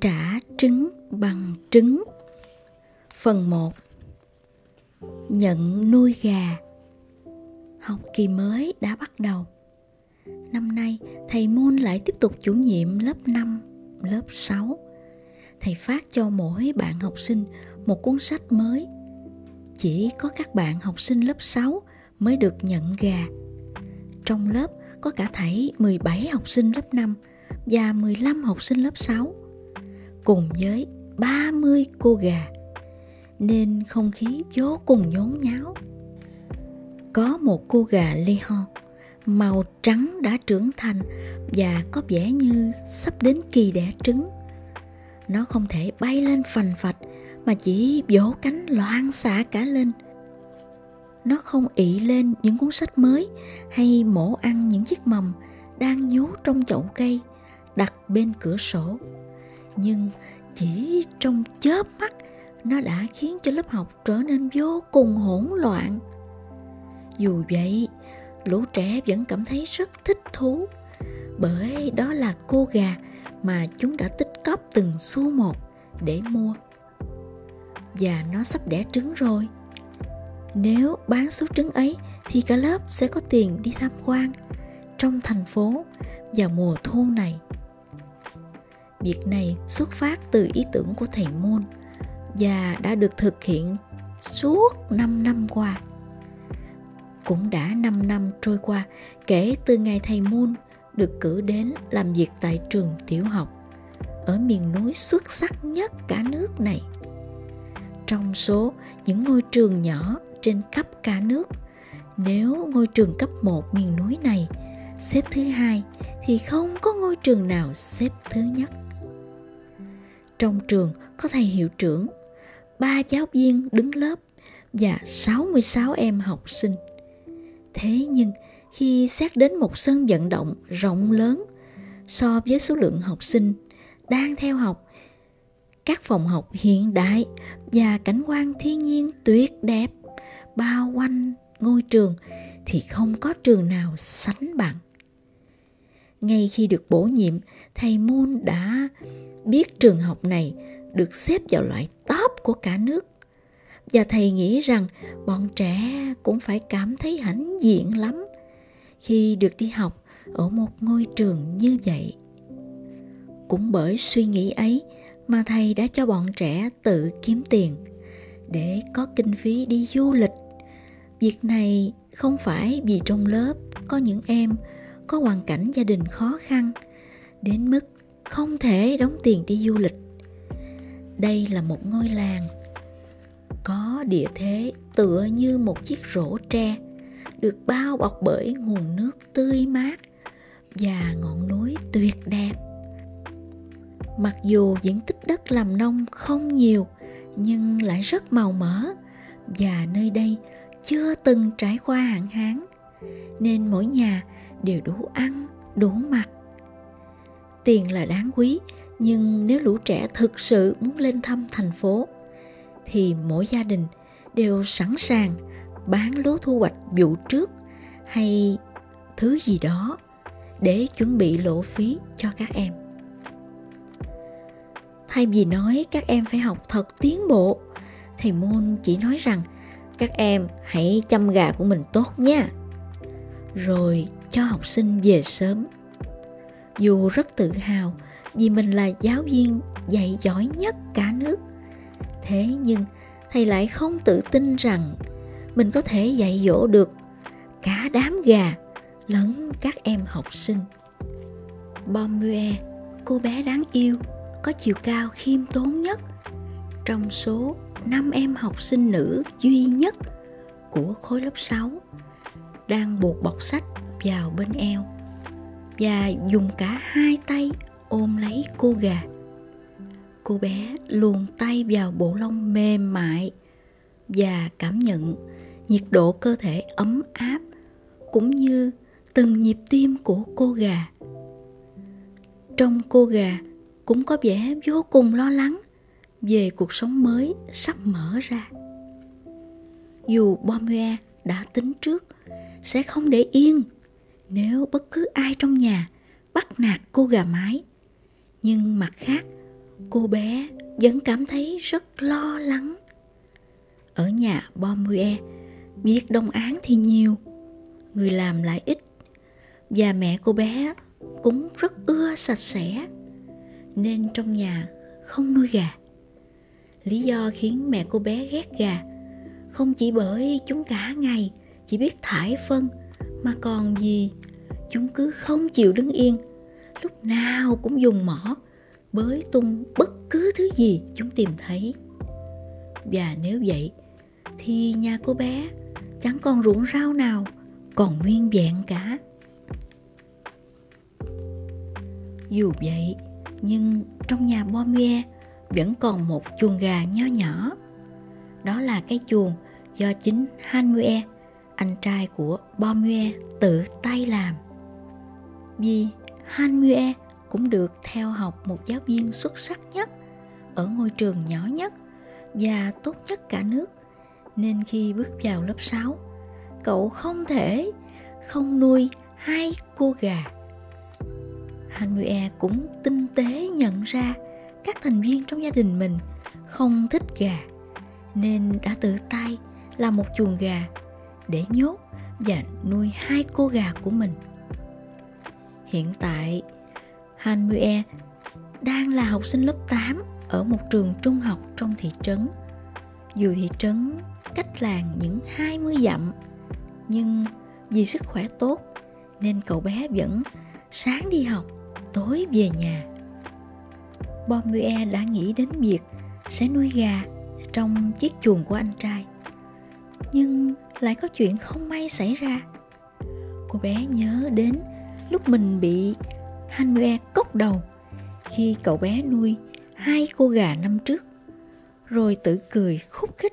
Trả trứng bằng trứng. Phần 1 Nhận nuôi gà. Học kỳ mới đã bắt đầu. Năm nay thầy Môn lại tiếp tục chủ nhiệm lớp 5, lớp 6 Thầy phát cho mỗi bạn học sinh một cuốn sách mới. Chỉ có các bạn học sinh lớp 6 mới được nhận gà. Trong lớp có cả thảy 17 học sinh lớp 5 và 15 học sinh lớp 6 cùng với 30 cô gà, nên không khí vô cùng nhốn nháo. Có một cô gà Leon màu trắng đã trưởng thành và có vẻ như sắp đến kỳ đẻ trứng. Nó không thể bay lên phành phạch mà chỉ vỗ cánh loạn xạ cả lên. Nó không ị lên những cuốn sách mới hay mổ ăn những chiếc mầm đang nhú trong chậu cây đặt bên cửa sổ nhưng chỉ trong chớp mắt, nó đã khiến cho lớp học trở nên vô cùng hỗn loạn. Dù vậy, lũ trẻ vẫn cảm thấy rất thích thú, bởi đó là cô gà mà chúng đã tích cóp từng xu một để mua. Và nó sắp đẻ trứng rồi. Nếu bán số trứng ấy, thì cả lớp sẽ có tiền đi tham quan trong thành phố vào mùa thu này. Việc này xuất phát từ ý tưởng của thầy Môn và đã được thực hiện suốt 5 năm qua. Cũng đã 5 năm trôi qua kể từ ngày thầy Môn được cử đến làm việc tại trường tiểu học ở miền núi xuất sắc nhất cả nước này. Trong số những ngôi trường nhỏ trên khắp cả nước, nếu ngôi trường cấp 1 miền núi này xếp thứ hai thì không có ngôi trường nào xếp thứ nhất. Trong trường có thầy hiệu trưởng, ba giáo viên đứng lớp và 66 em học sinh. Thế nhưng khi xét đến một sân vận động rộng lớn so với số lượng học sinh đang theo học, các phòng học hiện đại và cảnh quan thiên nhiên tuyệt đẹp bao quanh ngôi trường thì không có trường nào sánh bằng. Ngay khi được bổ nhiệm, thầy Moon đã biết trường học này được xếp vào loại top của cả nước. Và thầy nghĩ rằng bọn trẻ cũng phải cảm thấy hãnh diện lắm khi được đi học ở một ngôi trường như vậy. Cũng bởi suy nghĩ ấy mà thầy đã cho bọn trẻ tự kiếm tiền để có kinh phí đi du lịch. Việc này không phải vì trong lớp có những em có hoàn cảnh gia đình khó khăn đến mức không thể đóng tiền đi du lịch. Đây là một ngôi làng có địa thế tựa như một chiếc rổ tre, được bao bọc bởi nguồn nước tươi mát và ngọn núi tuyệt đẹp. Mặc dù diện tích đất làm nông không nhiều, nhưng lại rất màu mỡ và nơi đây chưa từng trải qua hạn hán, nên mỗi nhà đều đủ ăn, đủ mặc tiền là đáng quý, nhưng nếu lũ trẻ thực sự muốn lên thăm thành phố, thì mỗi gia đình đều sẵn sàng bán lúa thu hoạch vụ trước hay thứ gì đó để chuẩn bị lộ phí cho các em. Thay vì nói các em phải học thật tiến bộ thầy môn chỉ nói rằng các em hãy chăm gà của mình tốt nha. Rồi cho học sinh về sớm dù rất tự hào vì mình là giáo viên dạy giỏi nhất cả nước. Thế nhưng thầy lại không tự tin rằng mình có thể dạy dỗ được cả đám gà lẫn các em học sinh. Bomue, cô bé đáng yêu có chiều cao khiêm tốn nhất trong số 5 em học sinh nữ duy nhất của khối lớp 6 đang buộc bọc sách vào bên eo và dùng cả hai tay ôm lấy cô gà. Cô bé luồn tay vào bộ lông mềm mại và cảm nhận nhiệt độ cơ thể ấm áp cũng như từng nhịp tim của cô gà. Trong cô gà cũng có vẻ vô cùng lo lắng về cuộc sống mới sắp mở ra. Dù Bomue đã tính trước, sẽ không để yên nếu bất cứ ai trong nhà bắt nạt cô gà mái nhưng mặt khác cô bé vẫn cảm thấy rất lo lắng. Ở nhà Bomue, việc đồng án thì nhiều, người làm lại ít, và mẹ cô bé cũng rất ưa sạch sẽ, nên trong nhà không nuôi gà. Lý do khiến mẹ cô bé ghét gà không chỉ bởi chúng cả ngày chỉ biết thải phân mà còn gì chúng cứ không chịu đứng yên. Lúc nào cũng dùng mỏ bới tung bất cứ thứ gì chúng tìm thấy. Và nếu vậy thì nhà cô bé chẳng còn ruộng rau nào còn nguyên vẹn cả. Dù vậy nhưng trong nhà Bomie vẫn còn một chuồng gà nho nhỏ. Đó là cái chuồng do chính Hanmue, anh trai của Bomue tự tay làm vì Hanmue cũng được theo học một giáo viên xuất sắc nhất ở ngôi trường nhỏ nhất và tốt nhất cả nước. Nên khi bước vào lớp 6, cậu không thể không nuôi hai cô gà. Hanmue cũng tinh tế nhận ra các thành viên trong gia đình mình không thích gà nên đã tự tay làm một chuồng gà để nhốt và nuôi hai cô gà của mình. Hiện tại, Hanmue đang là học sinh lớp 8 ở một trường trung học trong thị trấn. Dù thị trấn cách làng những 20 dặm, nhưng vì sức khỏe tốt nên cậu bé vẫn sáng đi học, tối về nhà. Bomue đã nghĩ đến việc sẽ nuôi gà trong chiếc chuồng của anh trai. Nhưng lại có chuyện không may xảy ra. Cô bé nhớ đến lúc mình bị Hanue cốc đầu khi cậu bé nuôi hai cô gà năm trước, rồi tự cười khúc khích.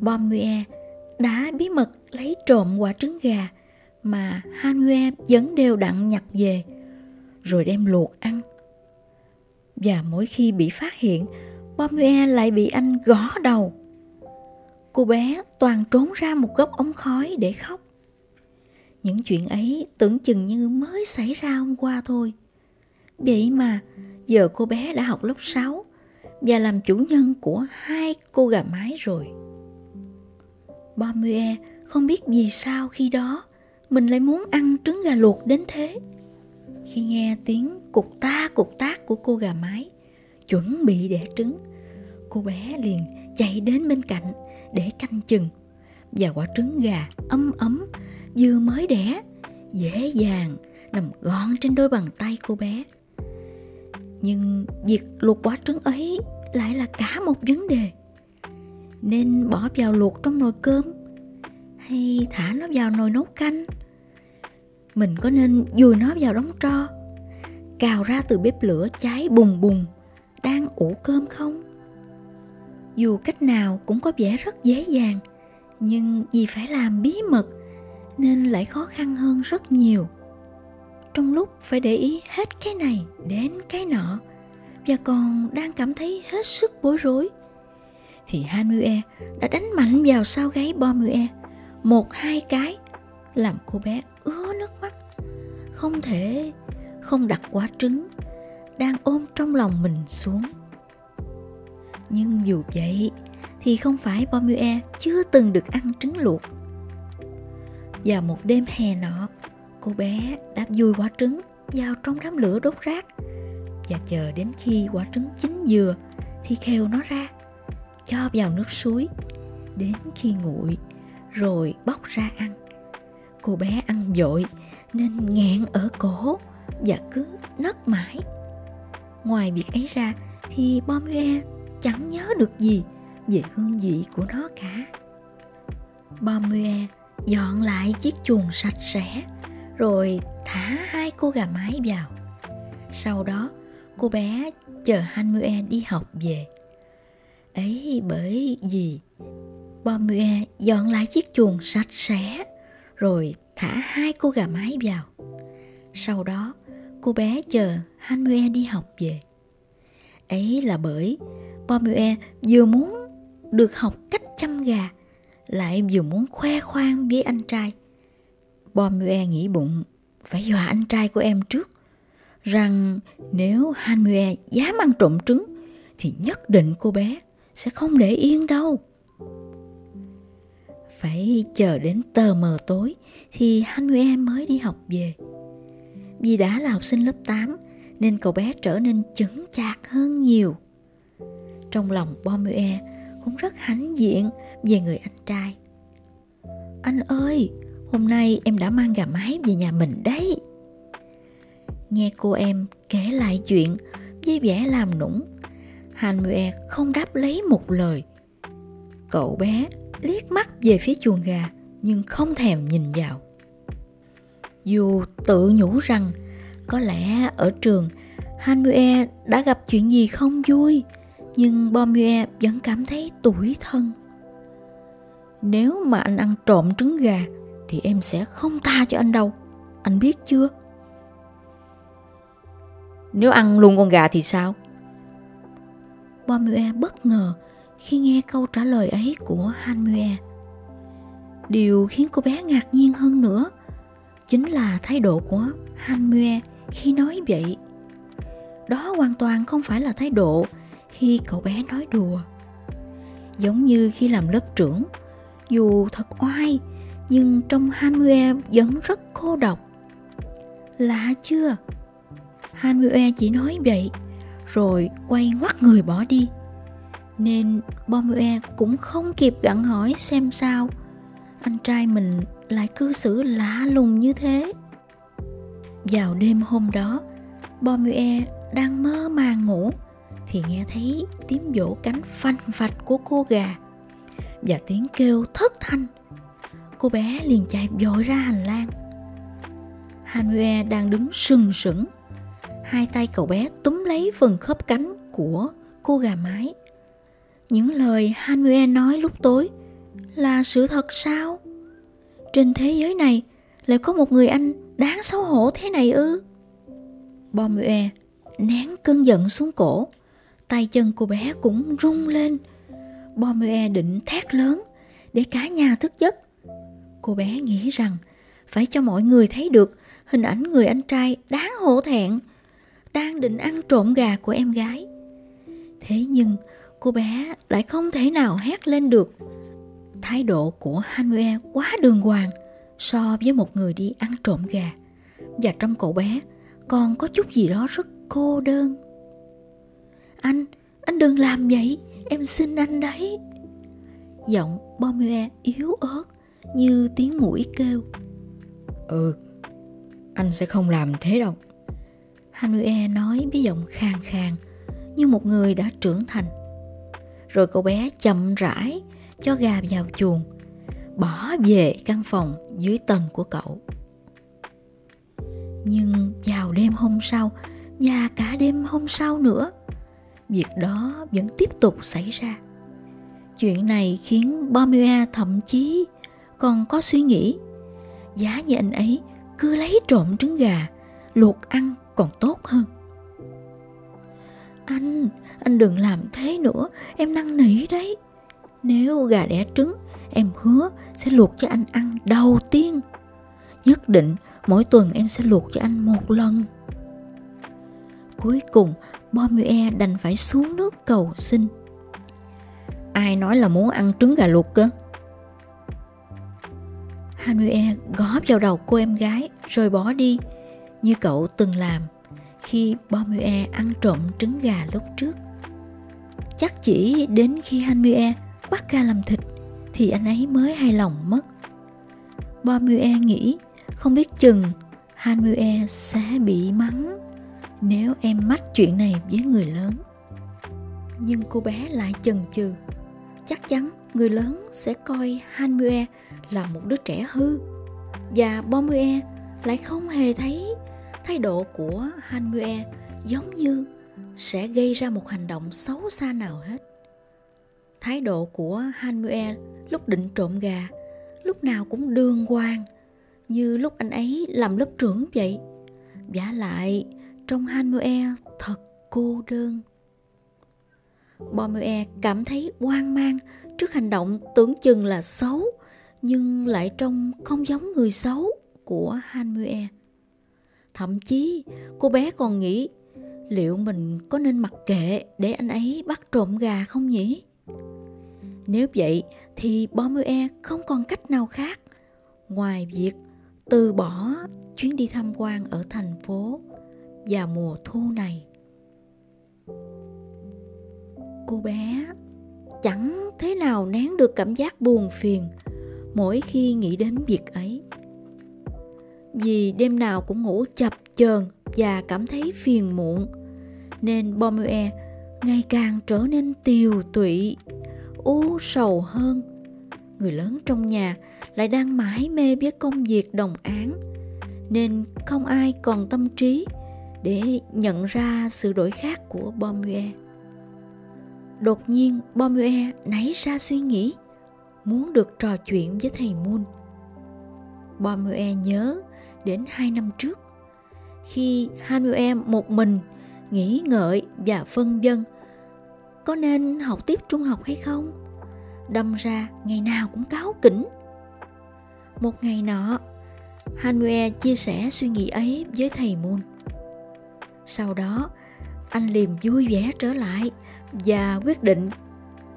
Bomue đã bí mật lấy trộm quả trứng gà mà Hanue vẫn đều đặn nhặt về, rồi đem luộc ăn. Và mỗi khi bị phát hiện, Bomue lại bị anh gõ đầu. Cô bé toàn trốn ra một góc ống khói để khóc. Những chuyện ấy tưởng chừng như mới xảy ra hôm qua thôi. Vậy mà giờ cô bé đã học lớp 6 và làm chủ nhân của hai cô gà mái rồi. Bomue không biết vì sao khi đó mình lại muốn ăn trứng gà luộc đến thế. Khi nghe tiếng cục ta cục tác của cô gà mái chuẩn bị đẻ trứng, cô bé liền chạy đến bên cạnh để canh chừng. Và quả trứng gà ấm ấm, vừa mới đẻ, dễ dàng, nằm gọn trên đôi bàn tay cô bé. Nhưng việc luộc quả trứng ấy lại là cả một vấn đề. Nên bỏ vào luộc trong nồi cơm, hay thả nó vào nồi nấu canh. Mình có nên dùi nó vào đống tro, cào ra từ bếp lửa cháy bùng bùng, đang ủ cơm không? Dù cách nào cũng có vẻ rất dễ dàng, nhưng vì phải làm bí mật nên lại khó khăn hơn rất nhiều. Trong lúc phải để ý hết cái này đến cái nọ và còn đang cảm thấy hết sức bối rối, thì Hanue đã đánh mạnh vào sau gáy Bomue một hai cái, làm cô bé ứa nước mắt, không thể không đặt quả trứng đang ôm trong lòng mình xuống nhưng dù vậy thì không phải Pomue chưa từng được ăn trứng luộc vào một đêm hè nọ, cô bé đáp vui quả trứng vào trong đám lửa đốt rác và chờ đến khi quả trứng chín vừa thì khều nó ra, cho vào nước suối đến khi nguội rồi bóc ra ăn. Cô bé ăn vội nên nghẹn ở cổ và cứ nấc mãi. Ngoài việc ấy ra thì Pomue chẳng nhớ được gì về hương vị của nó cả. Bomue dọn lại chiếc chuồng sạch sẽ, rồi thả hai cô gà mái vào. Sau đó, cô bé chờ Hanmue đi học về. Ấy bởi vì Bomue dọn lại chiếc chuồng sạch sẽ, rồi thả hai cô gà mái vào. Sau đó, cô bé chờ Hanmue đi học về. Ấy là bởi Pomue vừa muốn được học cách chăm gà lại vừa muốn khoe khoang với anh trai. Pomue nghĩ bụng phải dọa anh trai của em trước, rằng nếu Hanmue dám ăn trộm trứng thì nhất định cô bé sẽ không để yên đâu. Phải chờ đến tờ mờ tối thì Hanmue mới đi học về. Vì đã là học sinh lớp 8 nên cậu bé trở nên chững chạc hơn nhiều. Trong lòng Bomue cũng rất hãnh diện về người anh trai. Anh ơi, hôm nay em đã mang gà mái về nhà mình đấy. Nghe cô em kể lại chuyện với vẻ làm nũng, Hanmue không đáp lấy một lời. Cậu bé liếc mắt về phía chuồng gà nhưng không thèm nhìn vào. Dù tự nhủ rằng có lẽ ở trường Hanmue đã gặp chuyện gì không vui nhưng Bomue vẫn cảm thấy tủi thân. Nếu mà anh ăn trộm trứng gà, thì em sẽ không tha cho anh đâu. Anh biết chưa? Nếu ăn luôn con gà thì sao? Bomue bất ngờ khi nghe câu trả lời ấy của Hanmue. Điều khiến cô bé ngạc nhiên hơn nữa chính là thái độ của Hanmue khi nói vậy. Đó hoàn toàn không phải là thái độ khi cậu bé nói đùa. Giống như khi làm lớp trưởng, dù thật oai, nhưng trong Hanmue vẫn rất cô độc. Lạ chưa? Hanmue chỉ nói vậy, rồi quay ngoắt người bỏ đi. Nên Bomue cũng không kịp gặn hỏi xem sao anh trai mình lại cư xử lạ lùng như thế. Vào đêm hôm đó, Bomue đang mơ màng ngủ thì nghe thấy tiếng vỗ cánh phanh phạch của cô gà và tiếng kêu thất thanh. Cô bé liền chạy vội ra hành lang. Hanue đang đứng sừng sững. Hai tay cậu bé túm lấy phần khớp cánh của cô gà mái. Những lời Hanue nói lúc tối là sự thật sao? Trên thế giới này lại có một người anh đáng xấu hổ thế này ư? Bomue nén cơn giận xuống cổ tay chân cô bé cũng rung lên. Bomue định thét lớn để cả nhà thức giấc. Cô bé nghĩ rằng phải cho mọi người thấy được hình ảnh người anh trai đáng hổ thẹn, đang định ăn trộm gà của em gái. Thế nhưng cô bé lại không thể nào hét lên được. Thái độ của Hanue quá đường hoàng so với một người đi ăn trộm gà. Và trong cậu bé còn có chút gì đó rất cô đơn. Anh, anh đừng làm vậy, em xin anh đấy. Giọng Bomue yếu ớt như tiếng mũi kêu. Ừ, anh sẽ không làm thế đâu. Hanue nói với giọng khàn khàn như một người đã trưởng thành. Rồi cậu bé chậm rãi cho gà vào chuồng, bỏ về căn phòng dưới tầng của cậu. Nhưng vào đêm hôm sau và cả đêm hôm sau nữa, việc đó vẫn tiếp tục xảy ra. Chuyện này khiến Bomia thậm chí còn có suy nghĩ giá như anh ấy cứ lấy trộm trứng gà luộc ăn còn tốt hơn. Anh, anh đừng làm thế nữa, em năn nỉ đấy. Nếu gà đẻ trứng, em hứa sẽ luộc cho anh ăn đầu tiên. Nhất định mỗi tuần em sẽ luộc cho anh một lần. Cuối cùng, Bomue đành phải xuống nước cầu xin. Ai nói là muốn ăn trứng gà luộc cơ? Hanue gõ vào đầu cô em gái, rồi bỏ đi, như cậu từng làm khi Bomue ăn trộm trứng gà lúc trước. Chắc chỉ đến khi Hanue bắt ca làm thịt thì anh ấy mới hài lòng mất. Bomue nghĩ không biết chừng Hanue sẽ bị mắng nếu em mách chuyện này với người lớn. Nhưng cô bé lại chần chừ. Chắc chắn người lớn sẽ coi hanmue là một đứa trẻ hư. Và bomue lại không hề thấy thái độ của hanmue giống như sẽ gây ra một hành động xấu xa nào hết. Thái độ của hanmue lúc định trộm gà, lúc nào cũng đường hoàng, như lúc anh ấy làm lớp trưởng vậy. Vả lại trong Hanmue thật cô đơn. Bomoe cảm thấy hoang mang trước hành động tưởng chừng là xấu, nhưng lại trông không giống người xấu của Hanmue. Thậm chí, cô bé còn nghĩ, liệu mình có nên mặc kệ để anh ấy bắt trộm gà không nhỉ? Nếu vậy, thì Bomue không còn cách nào khác ngoài việc từ bỏ chuyến đi tham quan ở thành phố vào mùa thu này. Cô bé chẳng thế nào nén được cảm giác buồn phiền mỗi khi nghĩ đến việc ấy. Vì đêm nào cũng ngủ chập chờn và cảm thấy phiền muộn, nên Bomue ngày càng trở nên tiều tụy, u sầu hơn. Người lớn trong nhà lại đang mãi mê với công việc đồng án, nên không ai còn tâm trí để nhận ra sự đổi khác của Bomue. Đột nhiên Bomue nảy ra suy nghĩ, muốn được trò chuyện với thầy Moon. Bomue nhớ đến hai năm trước, khi Hanue một mình nghĩ ngợi và phân vân, có nên học tiếp trung học hay không đâm ra ngày nào cũng cáo kỉnh một ngày nọ Hanue chia sẻ suy nghĩ ấy với thầy Moon sau đó, anh liềm vui vẻ trở lại và quyết định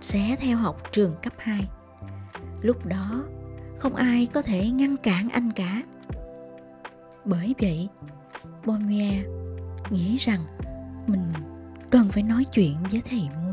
sẽ theo học trường cấp 2 lúc đó, không ai có thể ngăn cản anh cả. Bởi vậy Bomia nghĩ rằng mình cần phải nói chuyện với thầy mua